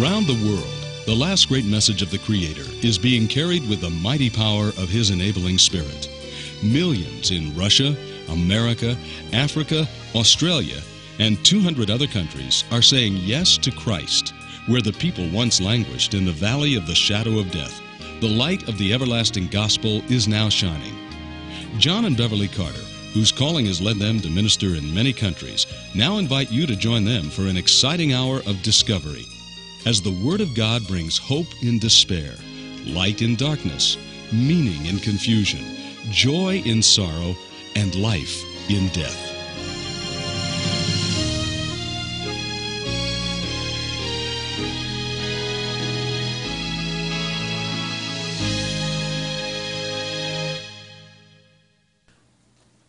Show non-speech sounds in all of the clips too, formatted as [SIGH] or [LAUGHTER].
Around the world, the last great message of the Creator is being carried with the mighty power of His enabling Spirit. Millions in Russia, America, Africa, Australia, and 200 other countries are saying yes to Christ. Where the people once languished in the valley of the shadow of death, the light of the everlasting gospel is now shining. John and Beverly Carter, whose calling has led them to minister in many countries, now invite you to join them for an exciting hour of discovery. As the Word of God brings hope in despair, light in darkness, meaning in confusion, joy in sorrow, and life in death.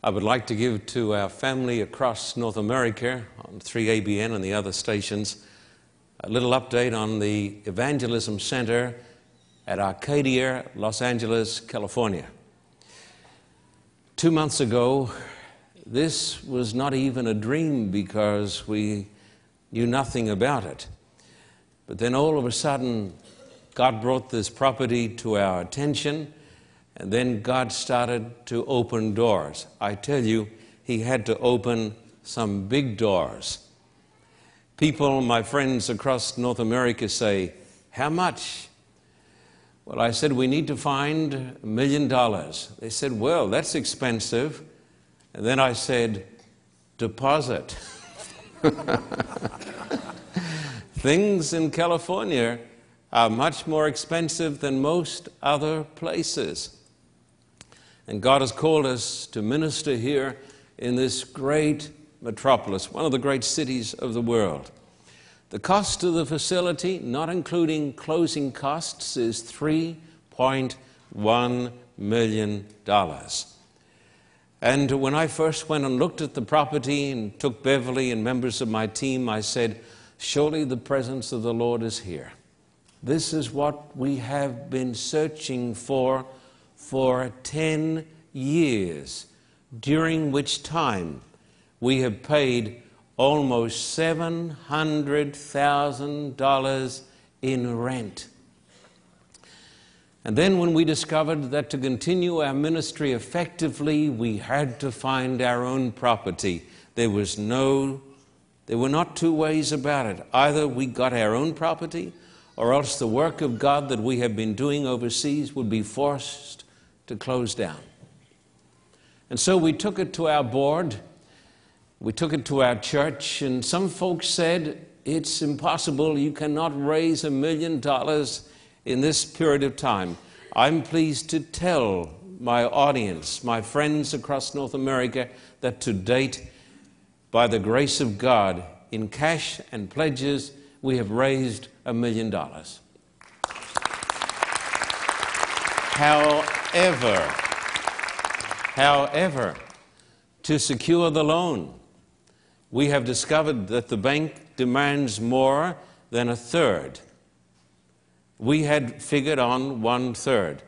I would like to give to our family across North America on 3ABN and the other stations a little update on the Evangelism Center at Arcadia, Los Angeles, California. Two months ago, this was not even a dream because we knew nothing about it. But then all of a sudden, God brought this property to our attention and then God started to open doors. I tell you, He had to open some big doors. People, my friends across North America say, How much? Well, I said, We need to find a million dollars. They said, Well, that's expensive. And then I said, Deposit. [LAUGHS] Things in California are much more expensive than most other places. And God has called us to minister here in this great metropolis, one of the great cities of the world. The cost of the facility, not including closing costs, is $3.1 million. And when I first went and looked at the property and took Beverly and members of my team, I said, Surely the presence of the Lord is here. This is what we have been searching for for 10 years, during which time we have paid almost $700,000 in rent. And then, when we discovered that to continue our ministry effectively, we had to find our own property, there was no, there were not two ways about it. Either we got our own property, or else the work of God that we have been doing overseas would be forced to close down. And so we took it to our board, we took it to our church, and some folks said, It's impossible, you cannot raise a million dollars in this period of time. I'm pleased to tell my audience, my friends across North America, that to date, by the grace of God, in cash and pledges, we have raised a million dollars. However, however, to secure the loan, we have discovered that the bank demands more than a third. We had figured on one third.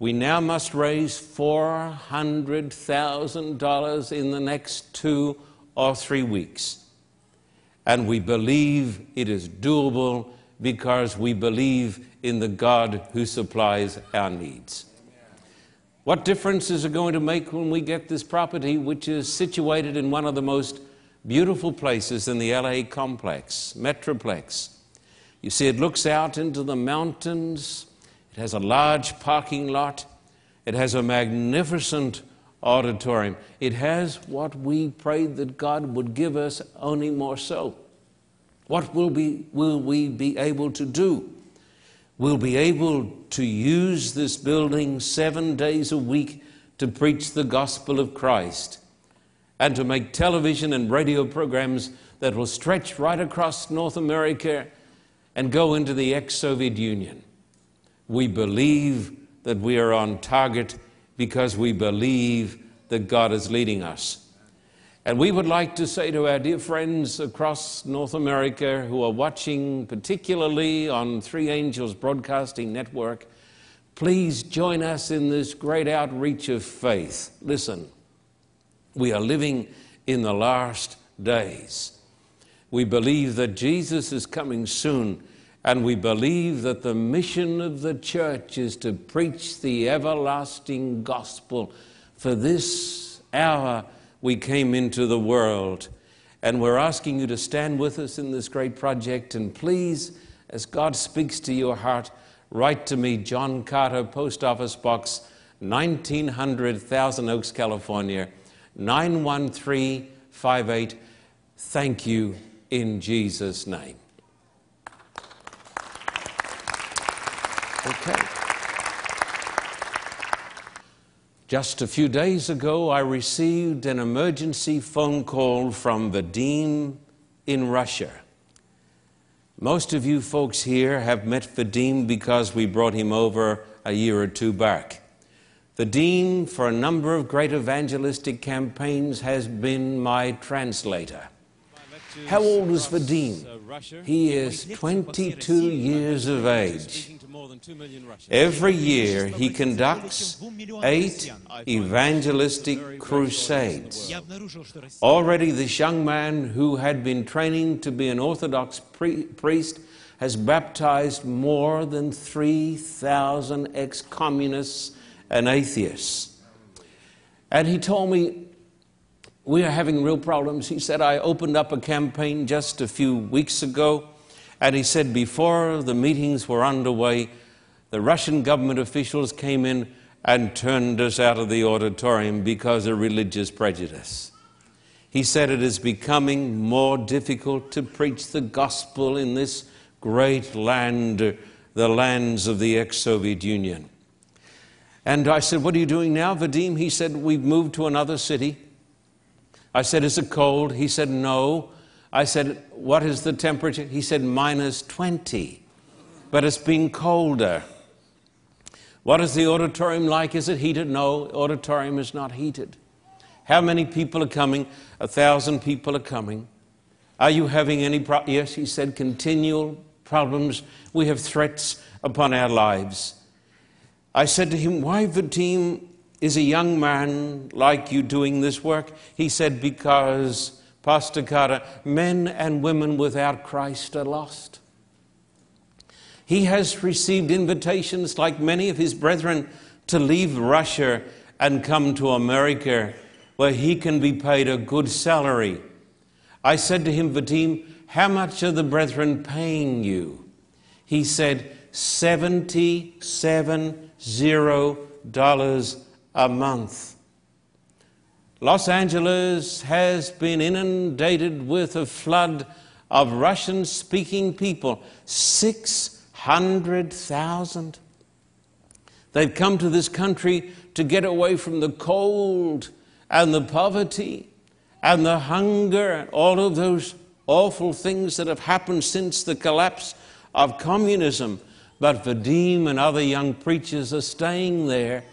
We now must raise $400,000 in the next two or three weeks. And we believe it is doable because we believe in the God who supplies our needs. What difference is it going to make when we get this property, which is situated in one of the most beautiful places in the LA complex, Metroplex? You see, it looks out into the mountains, it has a large parking lot, it has a magnificent auditorium. It has what we prayed that God would give us, only more so. What will, be, will we be able to do? We'll be able to use this building seven days a week to preach the gospel of Christ and to make television and radio programs that will stretch right across North America and go into the ex Soviet Union. We believe that we are on target because we believe that God is leading us. And we would like to say to our dear friends across North America who are watching, particularly on Three Angels Broadcasting Network, please join us in this great outreach of faith. Listen, we are living in the last days. We believe that Jesus is coming soon, And we believe that the mission of the church is to preach the everlasting gospel. For this hour we came into the world. And we're asking you to stand with us in this great project. And please, as God speaks to your heart, write to me, John Carter, Post Office Box 1900, Thousand Oaks, California, 91358. Thank you in Jesus' name. Okay. Just a few days ago, I received an emergency phone call from Vadim in Russia. Most of you folks here have met Vadim because we brought him over a year or two back. Vadim, for a number of great evangelistic campaigns, has been my translator. How old is Vadim? He is 22 years of age. Every year he conducts eight evangelistic crusades. Already, this young man who had been training to be an Orthodox priest has baptized more than 3,000 ex communists and atheist. And he told me, We are having real problems. He said, I opened up a campaign just a few weeks ago. And he said, Before the meetings were underway, the Russian government officials came in and turned us out of the auditorium because of religious prejudice. He said it is becoming more difficult to preach the gospel in this great land, the lands of the ex Soviet Union. And I said, What are you doing now, Vadim? He said, We've moved to another city. I said, Is it cold? He said, No. I said, What is the temperature? He said, Minus 20. But it's been colder. What is the auditorium like? Is it heated? No, auditorium is not heated. How many people are coming? A thousand people are coming. Are you having any problems? Yes, he said, continual problems. We have threats upon our lives. I said to him, Why, Vadim, is a young man like you doing this work? He said, Because, Pastor Carter, men and women without Christ are lost. He has received invitations, like many of his brethren, to leave Russia and come to America where he can be paid a good salary. I said to him, Vadim, how much are the brethren paying you? He said, $77 a month. Los Angeles has been inundated with a flood of Russian speaking people. 600,000. They've come to this country to get away from the cold and the poverty and the hunger and all of those awful things that have happened since the collapse of communism. But Vadim and other young preachers are staying there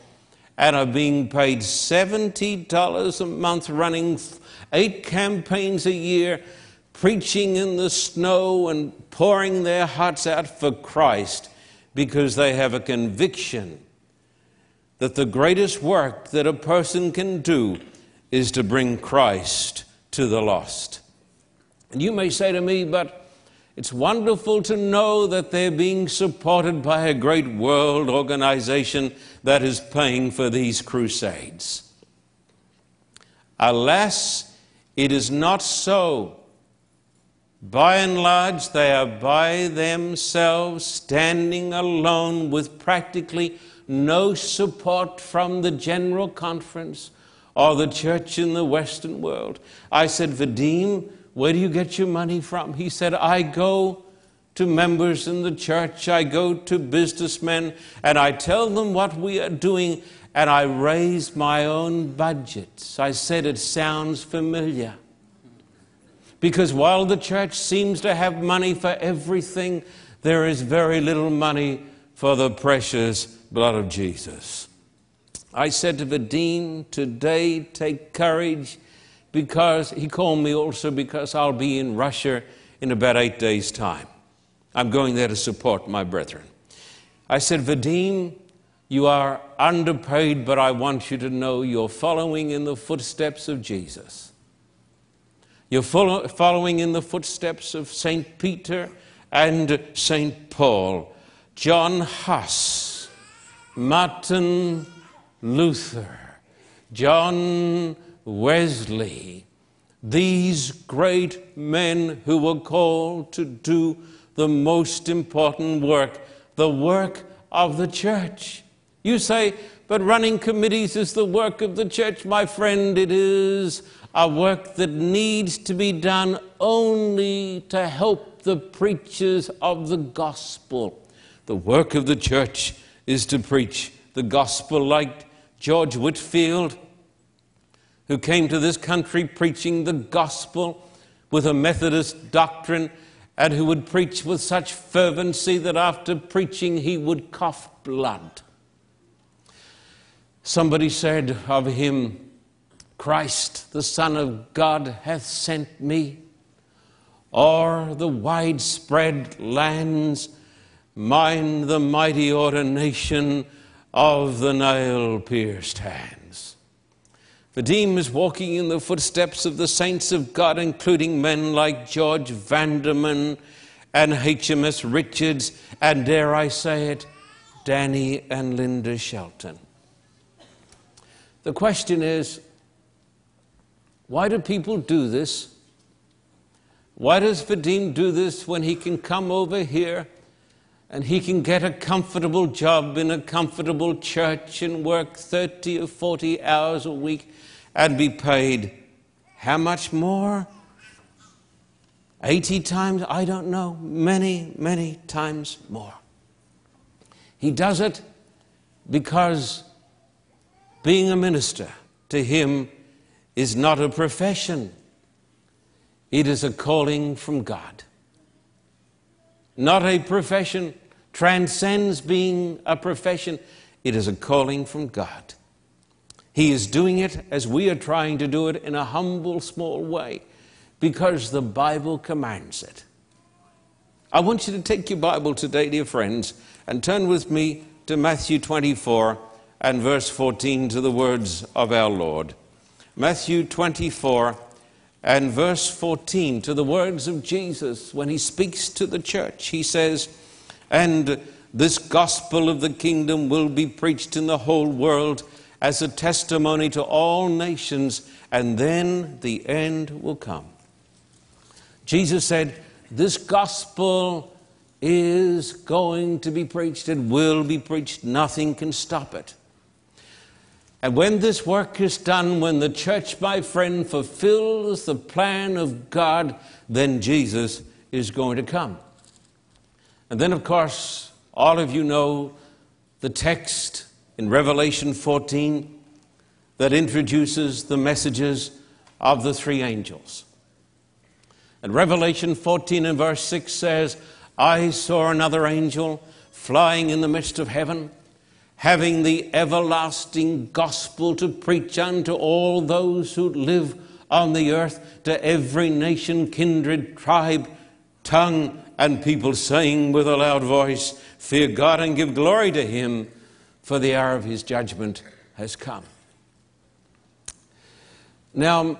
and are being paid $70 a month, running eight campaigns a year preaching in the snow and pouring their hearts out for Christ because they have a conviction that the greatest work that a person can do is to bring Christ to the lost. And you may say to me, but it's wonderful to know that they're being supported by a great world organization that is paying for these crusades. Alas, it is not so. By and large, they are by themselves, standing alone with practically no support from the General Conference or the church in the Western world. I said, Vadim, where do you get your money from? He said, I go to members in the church, I go to businessmen, and I tell them what we are doing, and I raise my own budgets. I said, It sounds familiar. Because while the church seems to have money for everything, there is very little money for the precious blood of Jesus. I said to Vadim, today take courage because he called me also because I'll be in Russia in about eight days' time. I'm going there to support my brethren. I said, Vadim, you are underpaid, but I want you to know you're following in the footsteps of Jesus. You're following in the footsteps of St. Peter and St. Paul, John Huss, Martin Luther, John Wesley, these great men who were called to do the most important work, the work of the church. You say, but running committees is the work of the church. My friend, it is a work that needs to be done only to help the preachers of the gospel. The work of the church is to preach the gospel like George Whitefield, who came to this country preaching the gospel with a Methodist doctrine and who would preach with such fervency that after preaching he would cough blood. Somebody said of him, Christ, the Son of God, hath sent me, o'er the widespread lands, mine the mighty ordination of the nail pierced Vadim is walking in the footsteps of the saints of God, including men like George Vandeman and HMS Richards, and dare I say it, Danny and Linda Shelton. The question is why do people do this? Why does Vadim do this when he can come over here and he can get a comfortable job in a comfortable church and work 30 or 40 hours a week and be paid how much more? 80 times? I don't know. Many, many times more. He does it because being a minister to him is not a profession, it is a calling from God. Not a profession transcends being a profession, it is a calling from God. He is doing it as we are trying to do it in a humble, small way because the Bible commands it. I want you to take your Bible today, dear friends, and turn with me to Matthew 24 and verse 14 to the words of our Lord. Matthew 24 and verse 14 to the words of Jesus when he speaks to the church. He says, And this gospel of the kingdom will be preached in the whole world as a testimony to all nations, and then the end will come. Jesus said, This gospel is going to be preached. It will be preached. Nothing can stop it. And when this work is done, when the church, my friend, fulfills the plan of God, then Jesus is going to come. And then, of course, all of you know the text in Revelation 14 that introduces the messages of the three angels. And Revelation 14 and verse 6 says, I saw another angel flying in the midst of heaven having the everlasting gospel to preach unto all those who live on the earth, to every nation, kindred, tribe, tongue, and people, saying with a loud voice, Fear God and give glory to Him, for the hour of His judgment has come. Now,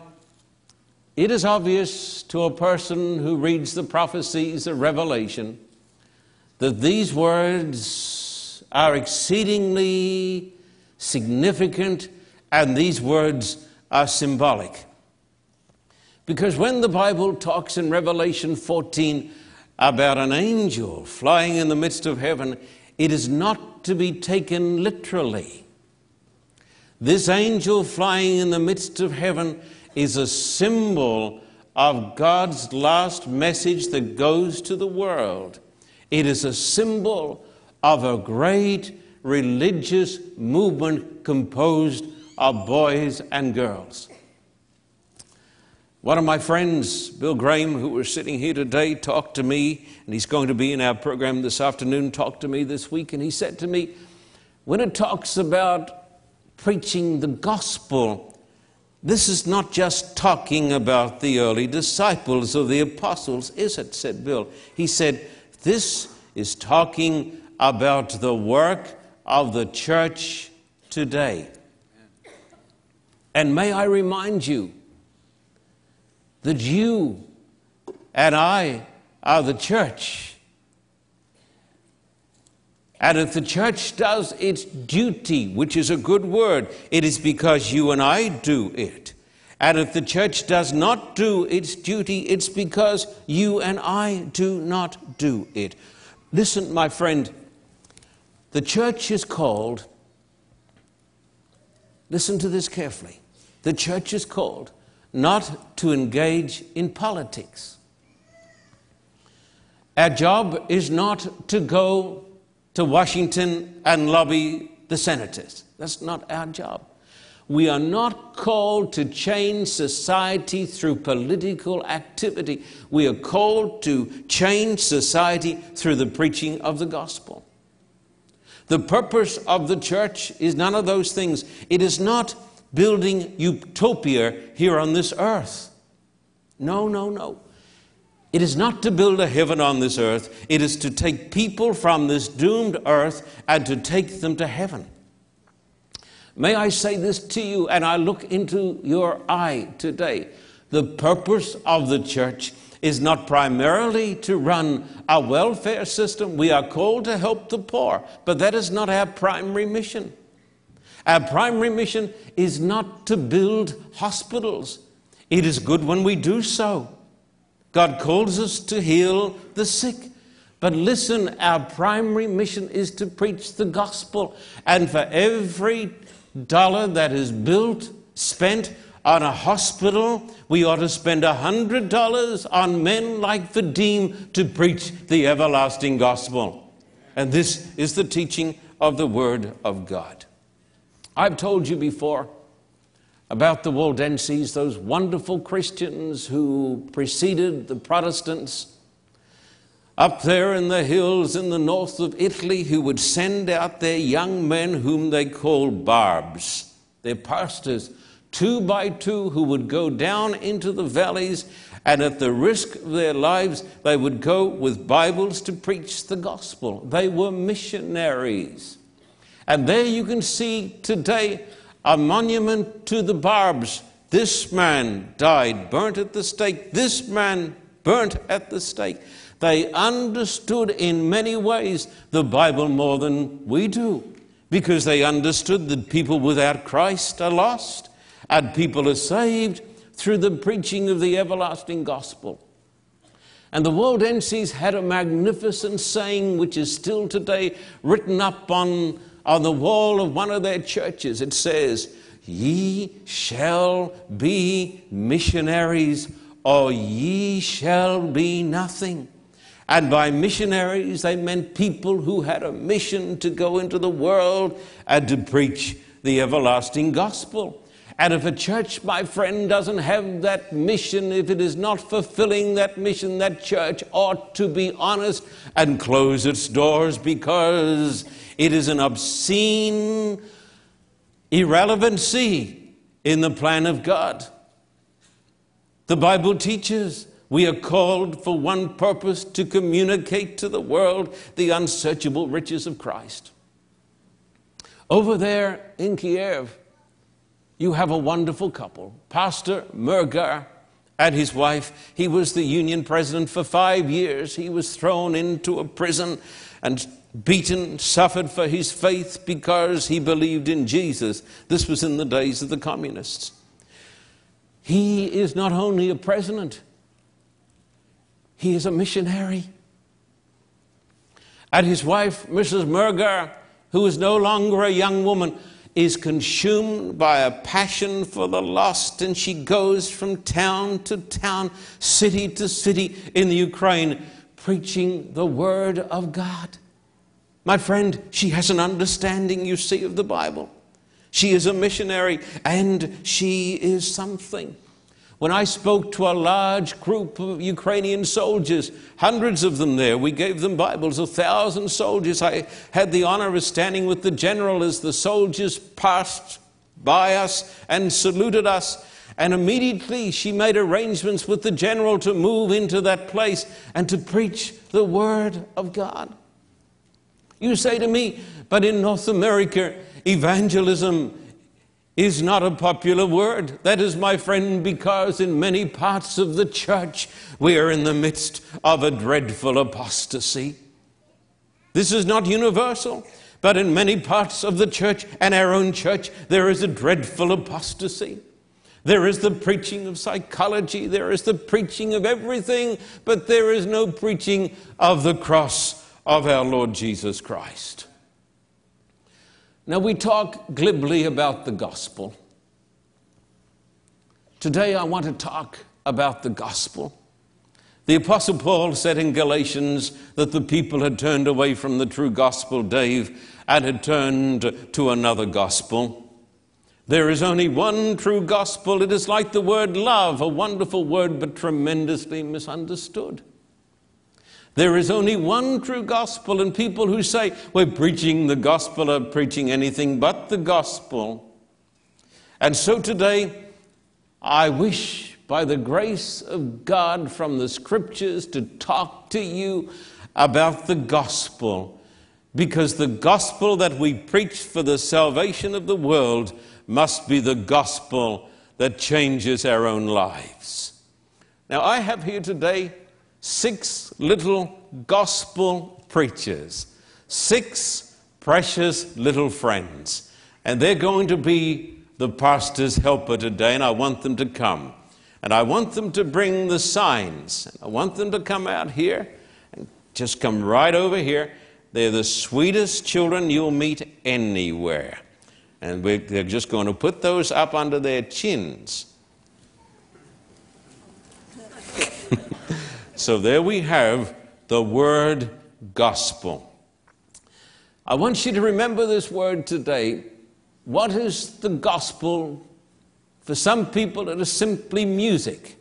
it is obvious to a person who reads the prophecies of Revelation that these words are exceedingly significant, and these words are symbolic. Because when the Bible talks in Revelation 14 about an angel flying in the midst of heaven, it is not to be taken literally. This angel flying in the midst of heaven is a symbol of God's last message that goes to the world. It is a symbol of a great religious movement composed of boys and girls. One of my friends, Bill Graham, who was sitting here today, talked to me, and he's going to be in our program this afternoon, talked to me this week, and he said to me, when it talks about preaching the gospel, this is not just talking about the early disciples or the apostles, is it? said Bill. He said, This is talking about the work of the church today. And may I remind you that you and I are the church And if the church does its duty, which is a good word, it is because you and I do it. And if the church does not do its duty, it's because you and I do not do it. Listen, my friend, the church is called, listen to this carefully. The church is called not to engage in politics. Our job is not to go to Washington and lobby the senators. That's not our job. We are not called to change society through political activity. We are called to change society through the preaching of the gospel. The purpose of the church is none of those things. It is not building utopia here on this earth. No, no, no. It is not to build a heaven on this earth. It is to take people from this doomed earth and to take them to heaven. May I say this to you, and I look into your eye today. The purpose of the church is not primarily to run a welfare system. We are called to help the poor, but that is not our primary mission. Our primary mission is not to build hospitals. It is good when we do so. God calls us to heal the sick. But listen, our primary mission is to preach the gospel. And for every dollar that is built, spent on a hospital, we ought to spend a hundred dollars on men like Vadim to preach the everlasting gospel. And this is the teaching of the Word of God. I've told you before about the Waldenses, those wonderful Christians who preceded the Protestants up there in the hills in the north of Italy who would send out their young men, whom they called barbs, their pastors, two by two, who would go down into the valleys and at the risk of their lives, they would go with Bibles to preach the gospel. They were missionaries. And there you can see today a monument to the barbs. This man died, burnt at the stake. This man burnt at the stake. They understood in many ways the Bible more than we do because they understood that people without Christ are lost and people are saved through the preaching of the everlasting gospel. And the Waldenses had a magnificent saying, which is still today written up on, on the wall of one of their churches. It says, Ye shall be missionaries, or ye shall be nothing. And by missionaries, they meant people who had a mission to go into the world and to preach the everlasting gospel. And if a church, my friend, doesn't have that mission, if it is not fulfilling that mission, that church ought to be honest and close its doors because it is an obscene irrelevancy in the plan of God. The Bible teaches we are called for one purpose to communicate to the world the unsearchable riches of Christ. Over there in Kiev, you have a wonderful couple, Pastor Murgar and his wife. He was the union president for five years. He was thrown into a prison and beaten, suffered for his faith because he believed in Jesus. This was in the days of the communists. He is not only a president, he is a missionary. And his wife, Mrs. Murgar, who is no longer a young woman, is consumed by a passion for the lost, and she goes from town to town, city to city in the Ukraine, preaching the Word of God. My friend, she has an understanding, you see, of the Bible. She is a missionary, and she is something. When I spoke to a large group of Ukrainian soldiers, hundreds of them there, we gave them Bibles, a thousand soldiers. I had the honor of standing with the general as the soldiers passed by us and saluted us. And immediately she made arrangements with the general to move into that place and to preach the Word of God. You say to me, but in North America, evangelism is not a popular word. That is, my friend, because in many parts of the church we are in the midst of a dreadful apostasy. This is not universal, but in many parts of the church and our own church, there is a dreadful apostasy. There is the preaching of psychology, there is the preaching of everything, but there is no preaching of the cross of our Lord Jesus Christ. Now, we talk glibly about the gospel. Today, I want to talk about the gospel. The Apostle Paul said in Galatians that the people had turned away from the true gospel, Dave, and had turned to another gospel. There is only one true gospel. It is like the word love, a wonderful word, but tremendously misunderstood. There is only one true gospel, and people who say we're preaching the gospel are preaching anything but the gospel. And so today, I wish by the grace of God from the scriptures to talk to you about the gospel, because the gospel that we preach for the salvation of the world must be the gospel that changes our own lives. Now, I have here today six little gospel preachers, six precious little friends, and they're going to be the pastor's helper today, and I want them to come. And I want them to bring the signs. I want them to come out here and just come right over here. They're the sweetest children you'll meet anywhere. And they're just going to put those up under their chins. [LAUGHS] so there we have the word gospel. I want you to remember this word today. What is the gospel? For some people, it is simply music.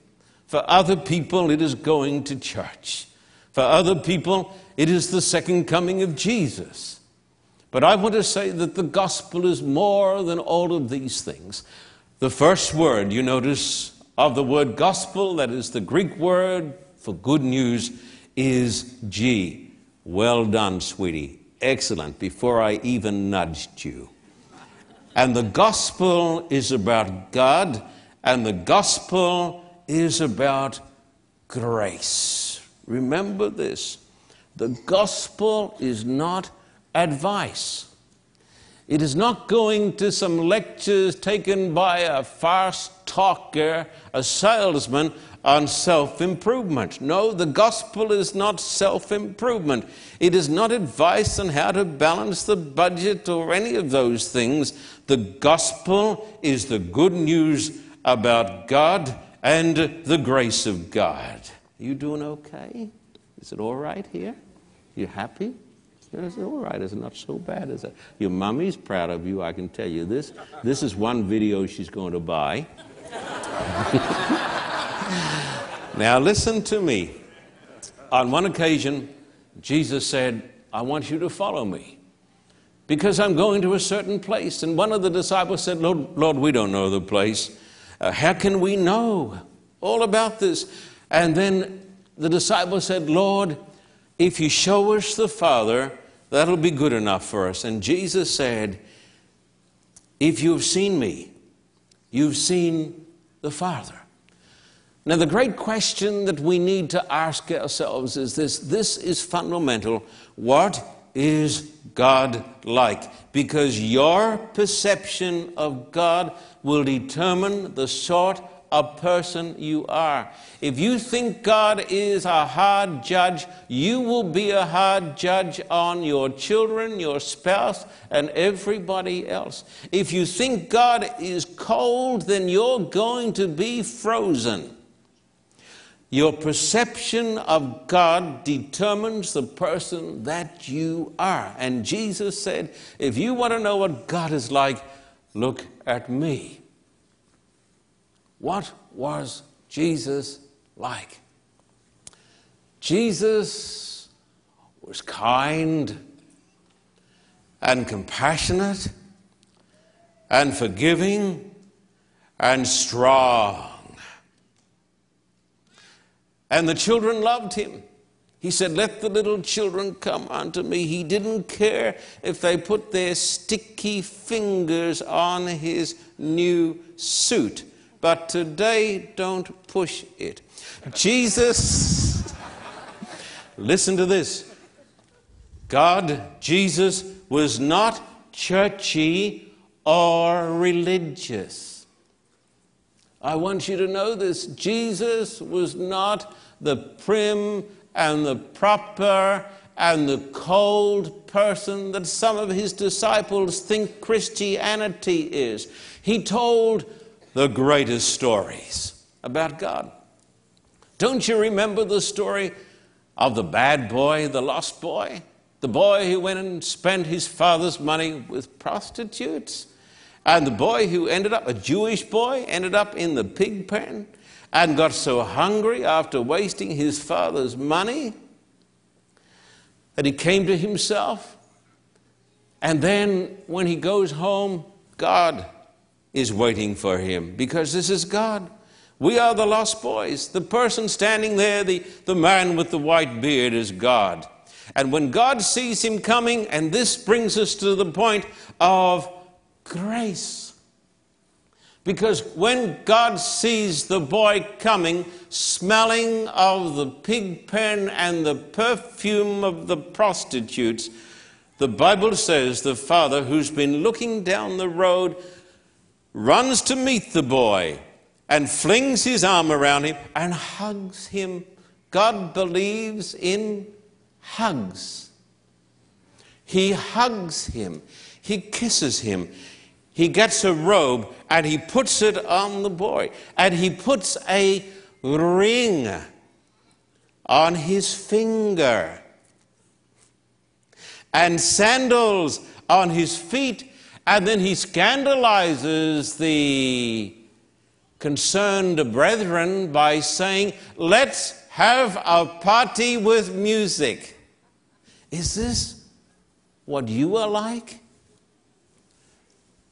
For other people, it is going to church. For other people, it is the second coming of Jesus. But I want to say that the gospel is more than all of these things. The first word, you notice, of the word gospel, that is the Greek word for good news, is G. Well done, sweetie. Excellent, before I even nudged you. And the gospel is about God, and the gospel is about grace. Remember this the gospel is not advice. It is not going to some lectures taken by a fast talker, a salesman on self improvement. No, the gospel is not self improvement. It is not advice on how to balance the budget or any of those things. The gospel is the good news about God and the grace of God. Are you doing okay? Is it all right here? You happy? It's all right. It's not so bad. Is it? Your mummy's proud of you, I can tell you this. This is one video she's going to buy. [LAUGHS] now, listen to me. On one occasion, Jesus said, I want you to follow me because I'm going to a certain place. And one of the disciples said, Lord, Lord we don't know the place. Uh, how can we know all about this? And then the disciple said, Lord, if you show us the Father, That'll be good enough for us. And Jesus said, If you've seen me, you've seen the Father. Now, the great question that we need to ask ourselves is this this is fundamental. What is God like? Because your perception of God will determine the sort of person you are. If you think God is a hard judge, you will be a hard judge on your children, your spouse, and everybody else. If you think God is cold, then you're going to be frozen. Your perception of God determines the person that you are. And Jesus said, if you want to know what God is like, look at me. What was Jesus like? Jesus was kind and compassionate and forgiving and strong. And the children loved him. He said, Let the little children come unto me. He didn't care if they put their sticky fingers on his new suit but today don't push it. Jesus, listen to this. God, Jesus, was not churchy or religious. I want you to know this. Jesus was not the prim and the proper and the cold person that some of his disciples think Christianity is. He told the greatest stories about God. Don't you remember the story of the bad boy, the lost boy? The boy who went and spent his father's money with prostitutes? And the boy who ended up, a Jewish boy, ended up in the pig pen and got so hungry after wasting his father's money that he came to himself. And then when he goes home, God is waiting for him because this is God. We are the lost boys. The person standing there, the, the man with the white beard, is God. And when God sees him coming, and this brings us to the point of grace. Because when God sees the boy coming, smelling of the pig pen and the perfume of the prostitutes, the Bible says the father who's been looking down the road runs to meet the boy and flings his arm around him and hugs him. God believes in hugs. He hugs him, he kisses him. He gets a robe and he puts it on the boy, and he puts a ring on his finger and sandals on his feet, and then he scandalizes the concerned brethren by saying, Let's have a party with music. Is this what you are like?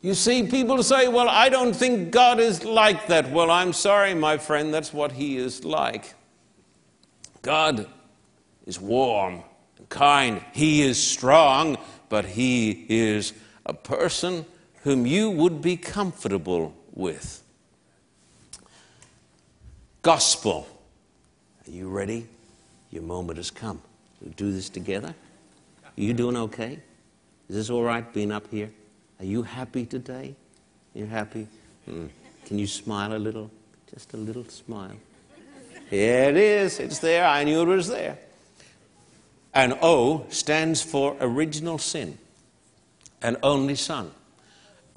You see, people say, Well, I don't think God is like that. Well, I'm sorry, my friend, that's what He is like. God is warm and kind, He is strong, but He is a person whom you would be comfortable with gospel. Are you ready? Your moment has come. We'll do this together. Are you doing okay? Is this all right being up here? Are you happy today? You happy? Hmm. Can you smile a little? Just a little smile. Here it is. It's there. I knew it was there. And O stands for original sin and only Son.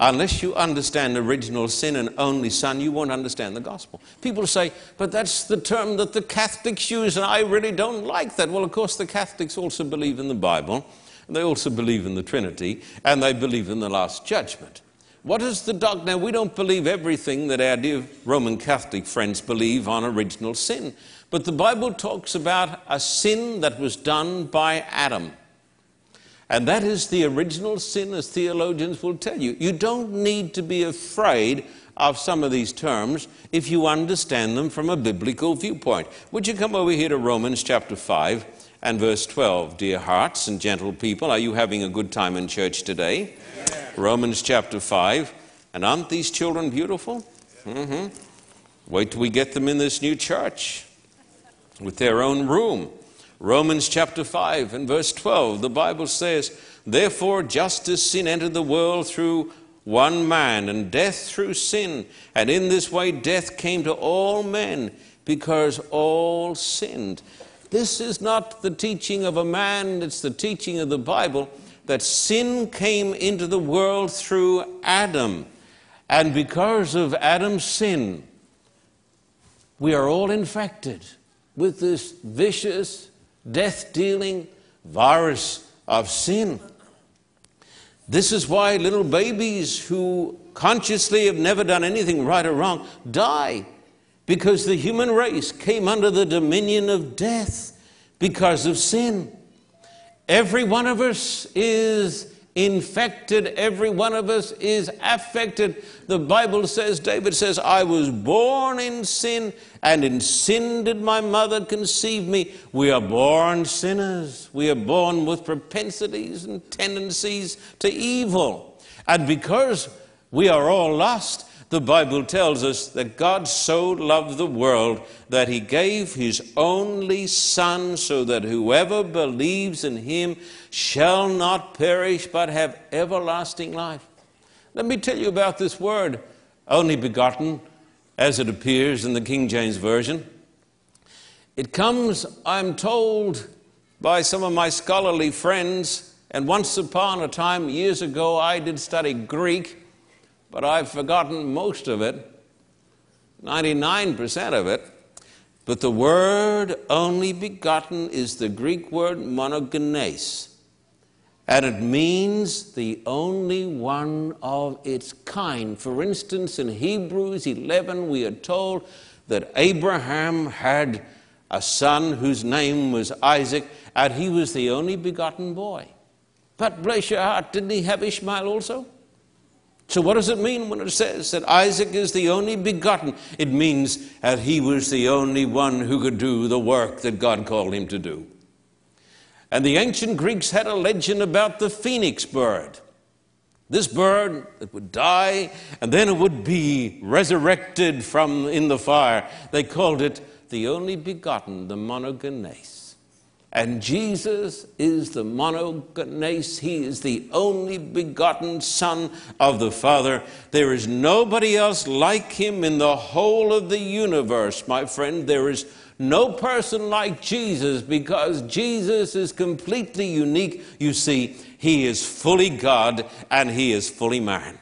Unless you understand original sin and only son, you won't understand the gospel. People say, but that's the term that the Catholics use, and I really don't like that. Well, of course, the Catholics also believe in the Bible, they also believe in the Trinity, and they believe in the Last Judgment. What is the dogma? Now, we don't believe everything that our dear Roman Catholic friends believe on original sin, but the Bible talks about a sin that was done by Adam. And that is the original sin, as theologians will tell you. You don't need to be afraid of some of these terms if you understand them from a biblical viewpoint. Would you come over here to Romans chapter 5 and verse 12? Dear hearts and gentle people, are you having a good time in church today? Yeah. Romans chapter 5. And aren't these children beautiful? Mm-hmm. Wait till we get them in this new church with their own room. Romans chapter 5 and verse 12, the Bible says, Therefore, just as sin entered the world through one man, and death through sin, and in this way death came to all men, because all sinned. This is not the teaching of a man, it's the teaching of the Bible that sin came into the world through Adam. And because of Adam's sin, we are all infected with this vicious, death dealing virus of sin. This is why little babies who consciously have never done anything right or wrong die because the human race came under the dominion of death because of sin. Every one of us is infected. Every one of us is affected. The Bible says, David says, I was born in sin, and in sin did my mother conceive me. We are born sinners. We are born with propensities and tendencies to evil. And because we are all lost, the Bible tells us that God so loved the world that he gave his only Son so that whoever believes in him shall not perish but have everlasting life. Let me tell you about this word, only begotten, as it appears in the King James Version. It comes, I'm told, by some of my scholarly friends, and once upon a time, years ago, I did study Greek but I've forgotten most of it, 99% of it. But the word only begotten is the Greek word monogenes, and it means the only one of its kind. For instance, in Hebrews 11, we are told that Abraham had a son whose name was Isaac, and he was the only begotten boy. But bless your heart, didn't he have Ishmael also? So, what does it mean when it says that Isaac is the only begotten? It means that he was the only one who could do the work that God called him to do. And the ancient Greeks had a legend about the phoenix bird. This bird that would die and then it would be resurrected from in the fire. They called it the only begotten, the monogenes. And Jesus is the monogenes. He is the only begotten Son of the Father. There is nobody else like him in the whole of the universe, my friend. There is no person like Jesus because Jesus is completely unique. You see, he is fully God and he is fully man.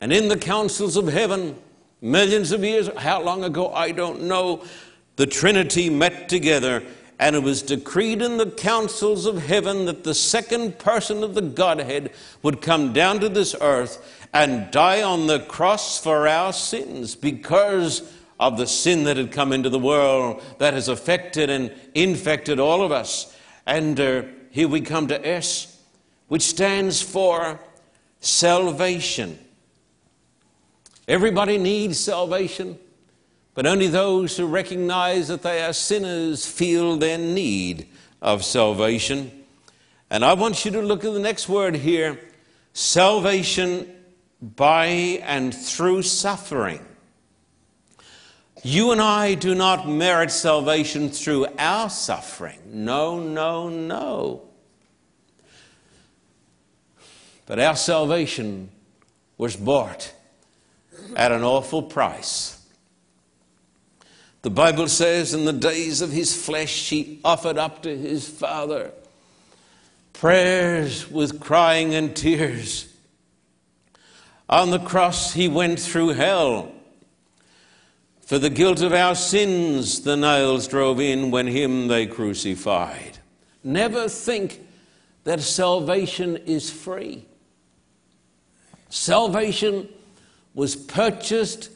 And in the councils of heaven, millions of years, how long ago, I don't know, the Trinity met together and it was decreed in the councils of heaven that the second person of the Godhead would come down to this earth and die on the cross for our sins because of the sin that had come into the world that has affected and infected all of us. And uh, here we come to S, which stands for salvation. Everybody needs salvation. But only those who recognize that they are sinners feel their need of salvation. And I want you to look at the next word here salvation by and through suffering. You and I do not merit salvation through our suffering. No, no, no. But our salvation was bought at an awful price. The Bible says, in the days of his flesh, he offered up to his Father prayers with crying and tears. On the cross, he went through hell. For the guilt of our sins, the nails drove in when him they crucified. Never think that salvation is free. Salvation was purchased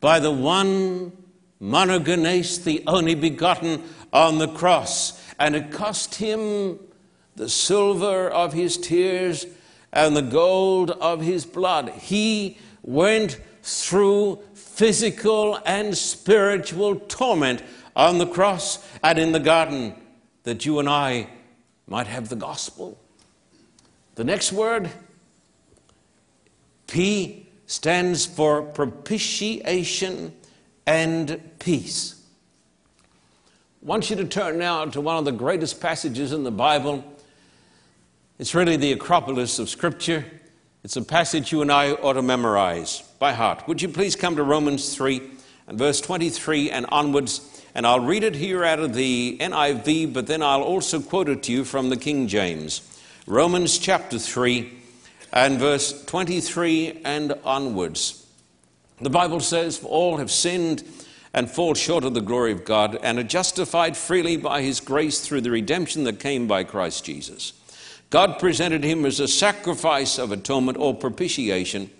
by the one monogenes, the only begotten, on the cross. And it cost him the silver of his tears and the gold of his blood. He went through physical and spiritual torment on the cross and in the garden that you and I might have the gospel. The next word, P, stands for propitiation and peace. I want you to turn now to one of the greatest passages in the Bible. It's really the Acropolis of Scripture. It's a passage you and I ought to memorize by heart. Would you please come to Romans 3 and verse 23 and onwards? And I'll read it here out of the NIV, but then I'll also quote it to you from the King James. Romans chapter 3 and verse 23 and onwards. The Bible says, For all have sinned and fall short of the glory of God and are justified freely by his grace through the redemption that came by Christ Jesus. God presented him as a sacrifice of atonement or propitiation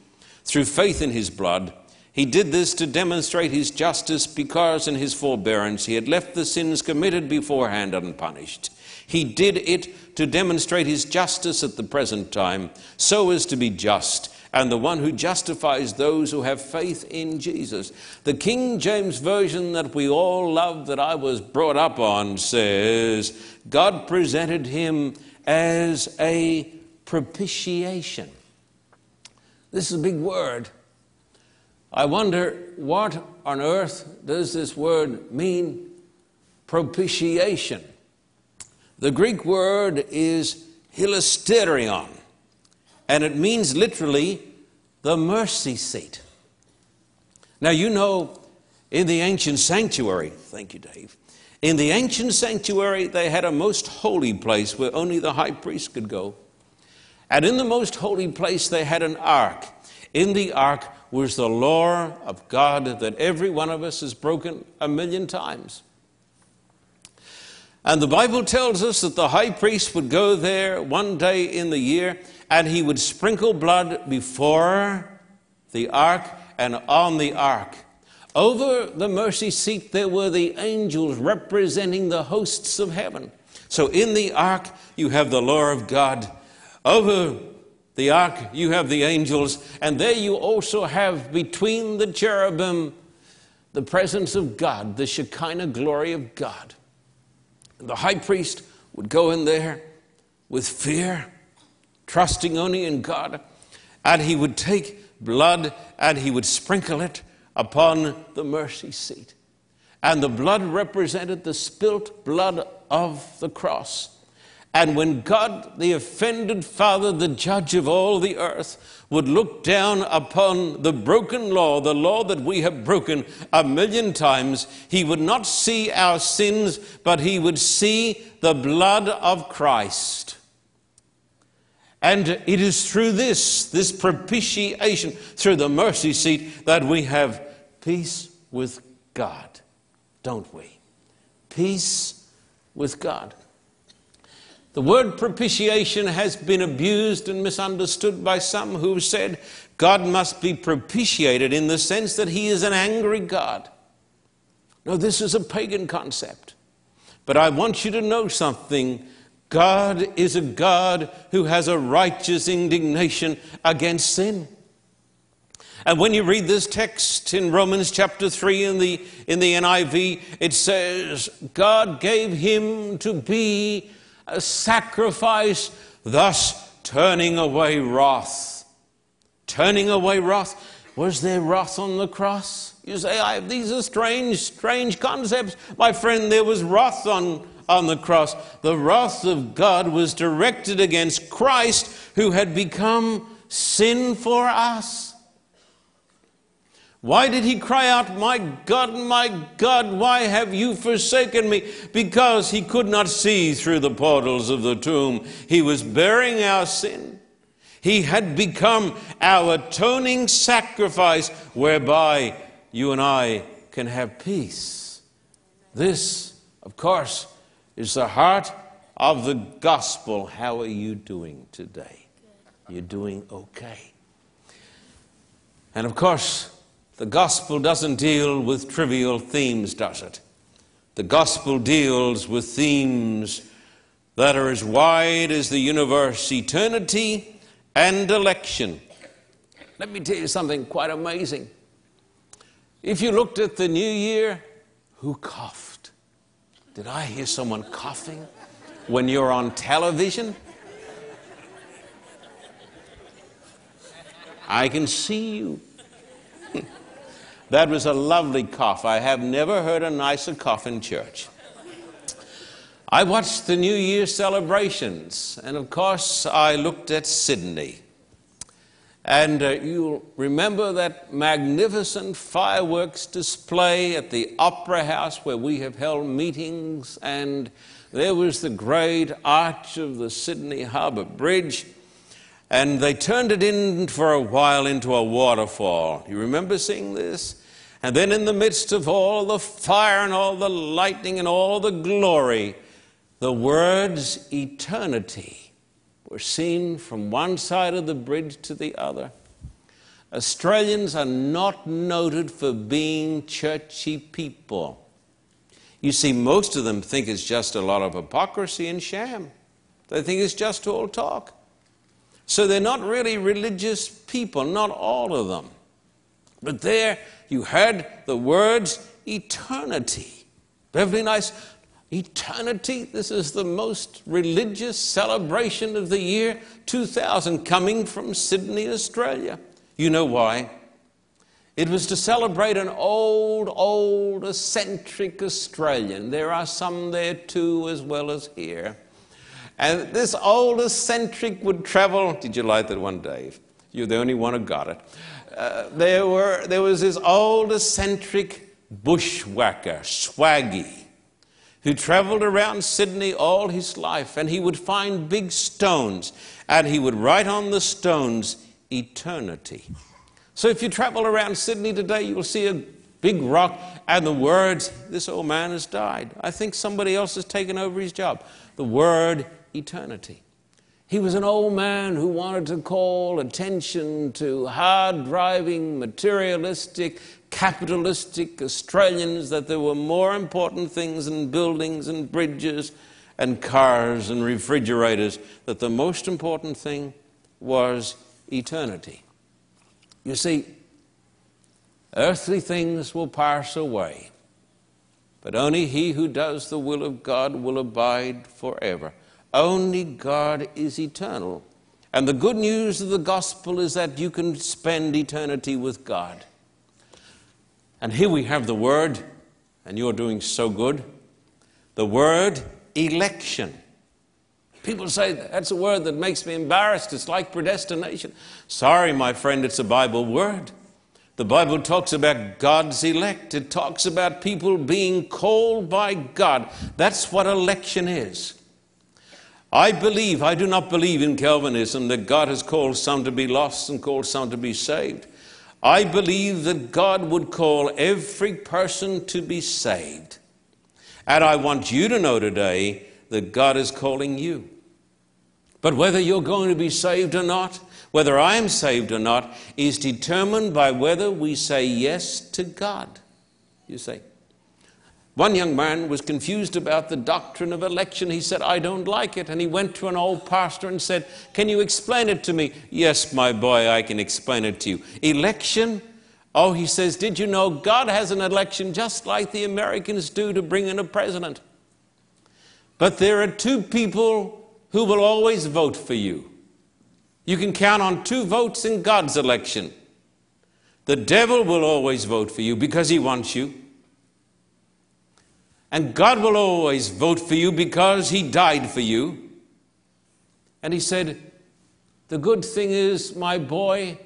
through faith in his blood. He did this to demonstrate his justice because in his forbearance he had left the sins committed beforehand unpunished. He did it to demonstrate his justice at the present time, so as to be just and the one who justifies those who have faith in Jesus. The King James Version that we all love, that I was brought up on, says, God presented him as a propitiation. This is a big word. I wonder what on earth does this word mean? Propitiation. The Greek word is hilasterion, and it means literally the mercy seat. Now, you know, in the ancient sanctuary, thank you, Dave, in the ancient sanctuary, they had a most holy place where only the high priest could go. And in the most holy place, they had an ark. In the ark was the law of God that every one of us has broken a million times. And the Bible tells us that the high priest would go there one day in the year and he would sprinkle blood before the ark and on the ark. Over the mercy seat, there were the angels representing the hosts of heaven. So in the ark, you have the law of God. Over the ark, you have the angels. And there you also have between the cherubim the presence of God, the Shekinah glory of God. And The high priest would go in there with fear, trusting only in God, and he would take blood and he would sprinkle it upon the mercy seat. And the blood represented the spilt blood of the cross. And when God, the offended Father, the judge of all the earth, would look down upon the broken law, the law that we have broken a million times, he would not see our sins, but he would see the blood of Christ. And it is through this, this propitiation, through the mercy seat, that we have peace with God, don't we? Peace with God. The word propitiation has been abused and misunderstood by some who said God must be propitiated in the sense that he is an angry God. No, this is a pagan concept. But I want you to know something. God is a God who has a righteous indignation against sin. And when you read this text in Romans chapter 3 in the, in the NIV, it says, God gave him to be a sacrifice, thus turning away wrath. Turning away wrath. Was there wrath on the cross? You say, "I these are strange, strange concepts. My friend, there was wrath on, on the cross. The wrath of God was directed against Christ who had become sin for us. Why did he cry out, My God, my God, why have you forsaken me? Because he could not see through the portals of the tomb. He was bearing our sin. He had become our atoning sacrifice whereby you and I can have peace. This, of course, is the heart of the gospel. How are you doing today? You're doing okay. And of course, the gospel doesn't deal with trivial themes, does it? The gospel deals with themes that are as wide as the universe eternity and election. Let me tell you something quite amazing. If you looked at the new year, who coughed? Did I hear someone coughing when you're on television? I can see you. [LAUGHS] That was a lovely cough. I have never heard a nicer cough in church. I watched the New Year celebrations, and of course, I looked at Sydney. And uh, you'll remember that magnificent fireworks display at the Opera House where we have held meetings, and there was the great arch of the Sydney Harbour Bridge and they turned it in for a while into a waterfall. You remember seeing this? And then, in the midst of all the fire and all the lightning and all the glory, the words eternity were seen from one side of the bridge to the other. Australians are not noted for being churchy people. You see, most of them think it's just a lot of hypocrisy and sham. They think it's just all talk. So they're not really religious people, not all of them. But there you heard the words eternity. Beverly Nice, eternity. This is the most religious celebration of the year 2000 coming from Sydney, Australia. You know why? It was to celebrate an old, old, eccentric Australian. There are some there too, as well as here. And this old eccentric would travel. Did you like that one, Dave? You're the only one who got it. Uh, there, were, there was this old eccentric bushwhacker, Swaggy, who traveled around Sydney all his life, and he would find big stones, and he would write on the stones, eternity. So if you travel around Sydney today, you will see a big rock and the words, This old man has died. I think somebody else has taken over his job. The word eternity. He was an old man who wanted to call attention to hard driving, materialistic, capitalistic Australians that there were more important things than buildings and bridges and cars and refrigerators, that the most important thing was eternity. You see, earthly things will pass away, but only he who does the will of God will abide forever. Only God is eternal. And the good news of the gospel is that you can spend eternity with God. And here we have the word, and you're doing so good the word election. People say that's a word that makes me embarrassed. It's like predestination. Sorry, my friend, it's a Bible word. The Bible talks about God's elect, it talks about people being called by God. That's what election is. I believe, I do not believe in Calvinism that God has called some to be lost and called some to be saved. I believe that God would call every person to be saved. And I want you to know today that God is calling you. But whether you're going to be saved or not, whether I'm saved or not, is determined by whether we say yes to God. You say, one young man was confused about the doctrine of election. He said, I don't like it. And he went to an old pastor and said, Can you explain it to me? Yes, my boy, I can explain it to you. Election? Oh, he says, Did you know God has an election just like the Americans do to bring in a president? But there are two people who will always vote for you. You can count on two votes in God's election. The devil will always vote for you because he wants you. And God will always vote for you because He died for you. And He said, The good thing is, my boy,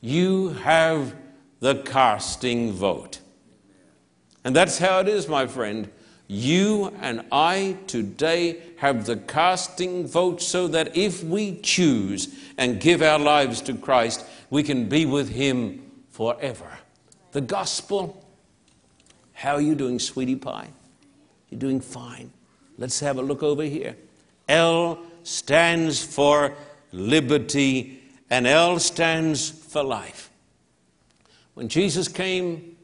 you have the casting vote. And that's how it is, my friend. You and I today have the casting vote so that if we choose and give our lives to Christ, we can be with Him forever. The gospel. How are you doing, sweetie pie? You're doing fine. Let's have a look over here. L stands for liberty, and L stands for life. When Jesus came,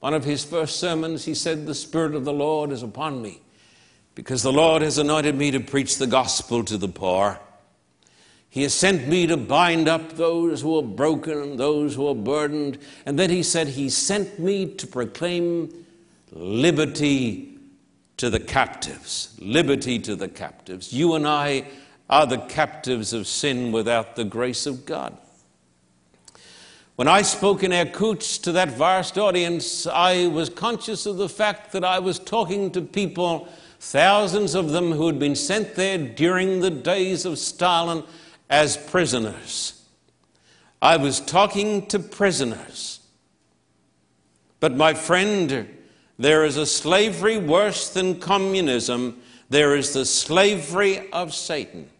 one of his first sermons, he said, The Spirit of the Lord is upon me, because the Lord has anointed me to preach the gospel to the poor. He has sent me to bind up those who are broken, and those who are burdened. And then he said, He sent me to proclaim liberty to the captives, liberty to the captives. You and I are the captives of sin without the grace of God. When I spoke in Irkutsk to that vast audience, I was conscious of the fact that I was talking to people, thousands of them who had been sent there during the days of Stalin as prisoners. I was talking to prisoners. But my friend, there is a slavery worse than communism. There is the slavery of Satan.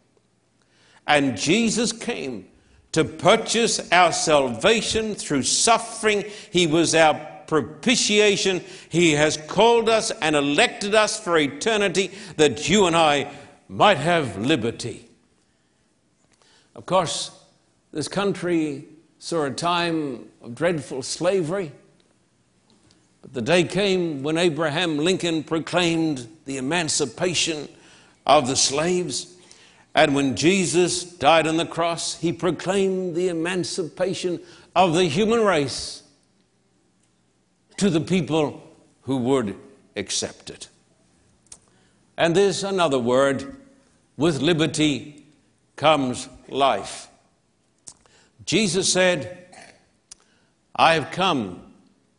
And Jesus came to purchase our salvation through suffering. He was our propitiation. He has called us and elected us for eternity that you and I might have liberty. Of course, this country saw a time of dreadful slavery. But the day came when Abraham Lincoln proclaimed the emancipation of the slaves. And when Jesus died on the cross, he proclaimed the emancipation of the human race to the people who would accept it. And there's another word with liberty comes life. Jesus said, I have come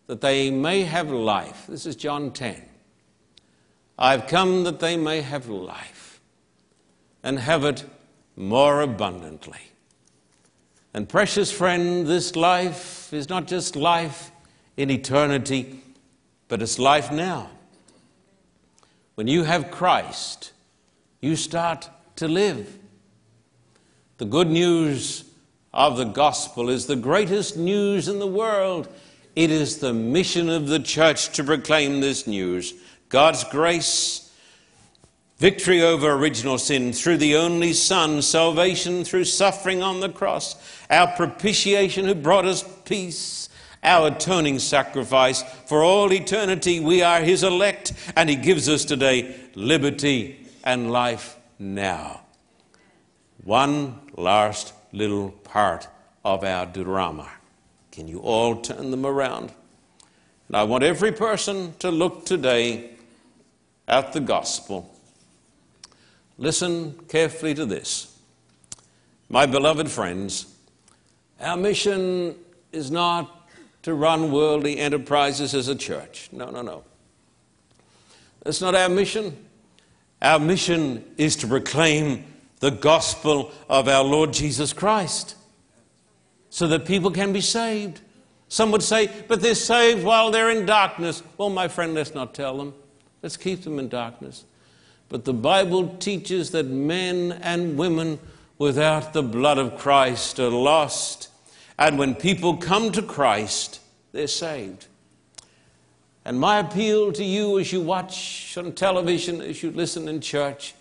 that they may have life. This is John 10. I've come that they may have life and have it more abundantly. And, precious friend, this life is not just life in eternity, but it's life now. When you have Christ, you start to live. The good news of the gospel is the greatest news in the world. It is the mission of the church to proclaim this news. God's grace, victory over original sin through the only Son, salvation through suffering on the cross, our propitiation who brought us peace, our atoning sacrifice. For all eternity, we are His elect, and He gives us today liberty and life now. One last little part of our drama. Can you all turn them around? And I want every person to look today at the gospel. Listen carefully to this. My beloved friends, our mission is not to run worldly enterprises as a church. No, no, no. That's not our mission. Our mission is to proclaim the gospel of our Lord Jesus Christ so that people can be saved. Some would say, but they're saved while they're in darkness. Well, my friend, let's not tell them. Let's keep them in darkness. But the Bible teaches that men and women without the blood of Christ are lost. And when people come to Christ, they're saved. And my appeal to you as you watch on television, as you listen in church,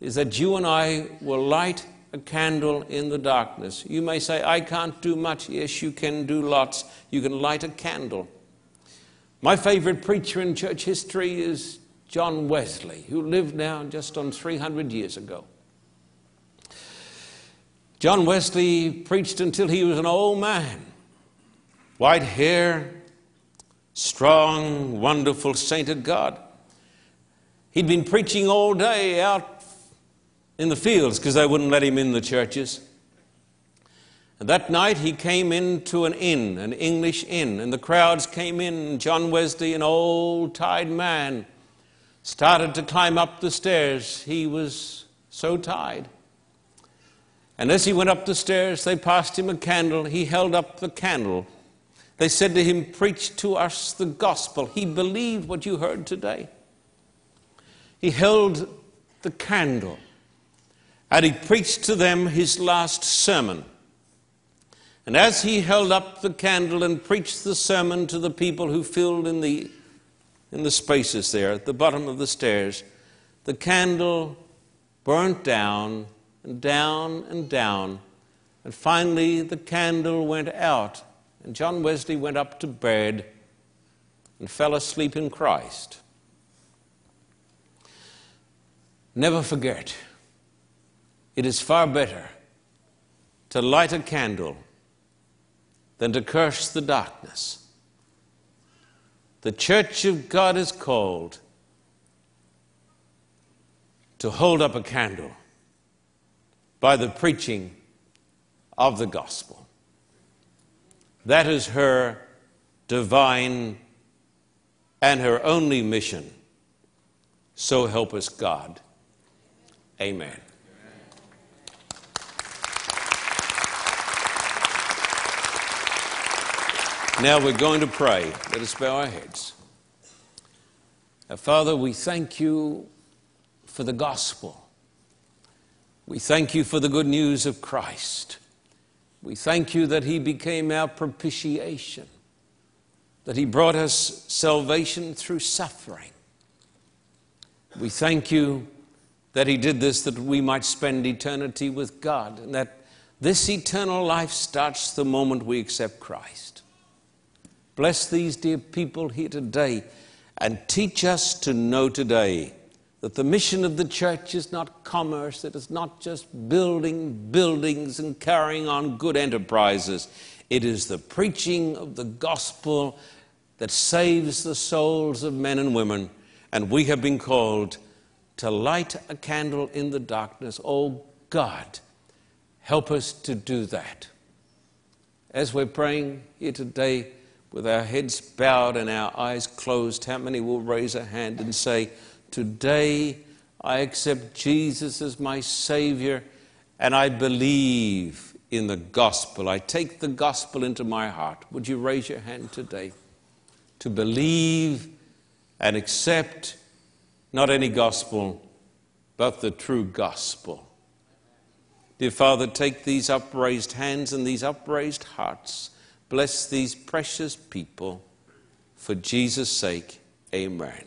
is that you and I will light a candle in the darkness. You may say, I can't do much. Yes, you can do lots. You can light a candle. My favorite preacher in church history is John Wesley, who lived now just on 300 years ago. John Wesley preached until he was an old man. White hair, strong, wonderful saint of God. He'd been preaching all day out in the fields because they wouldn't let him in the churches. And that night he came into an inn, an English inn, and the crowds came in. John Wesley, an old tired man, started to climb up the stairs. He was so tired. And as he went up the stairs, they passed him a candle. He held up the candle. They said to him, Preach to us the gospel. He believed what you heard today. He held the candle and he preached to them his last sermon. And as he held up the candle and preached the sermon to the people who filled in the, in the spaces there at the bottom of the stairs, the candle burnt down and down and down. And finally, the candle went out, and John Wesley went up to bed and fell asleep in Christ. Never forget it is far better to light a candle than to curse the darkness. The church of God is called to hold up a candle by the preaching of the gospel. That is her divine and her only mission. So help us God. Amen. Now we're going to pray. Let us bow our heads. Father, we thank you for the gospel. We thank you for the good news of Christ. We thank you that he became our propitiation, that he brought us salvation through suffering. We thank you that he did this that we might spend eternity with God, and that this eternal life starts the moment we accept Christ. Bless these dear people here today and teach us to know today that the mission of the church is not commerce, it is not just building buildings and carrying on good enterprises. It is the preaching of the gospel that saves the souls of men and women. And we have been called to light a candle in the darkness. Oh God, help us to do that. As we're praying here today, with our heads bowed and our eyes closed, how many will raise a hand and say, Today I accept Jesus as my Savior and I believe in the gospel. I take the gospel into my heart. Would you raise your hand today to believe and accept not any gospel, but the true gospel? Dear Father, take these upraised hands and these upraised hearts. Bless these precious people. For Jesus' sake, amen.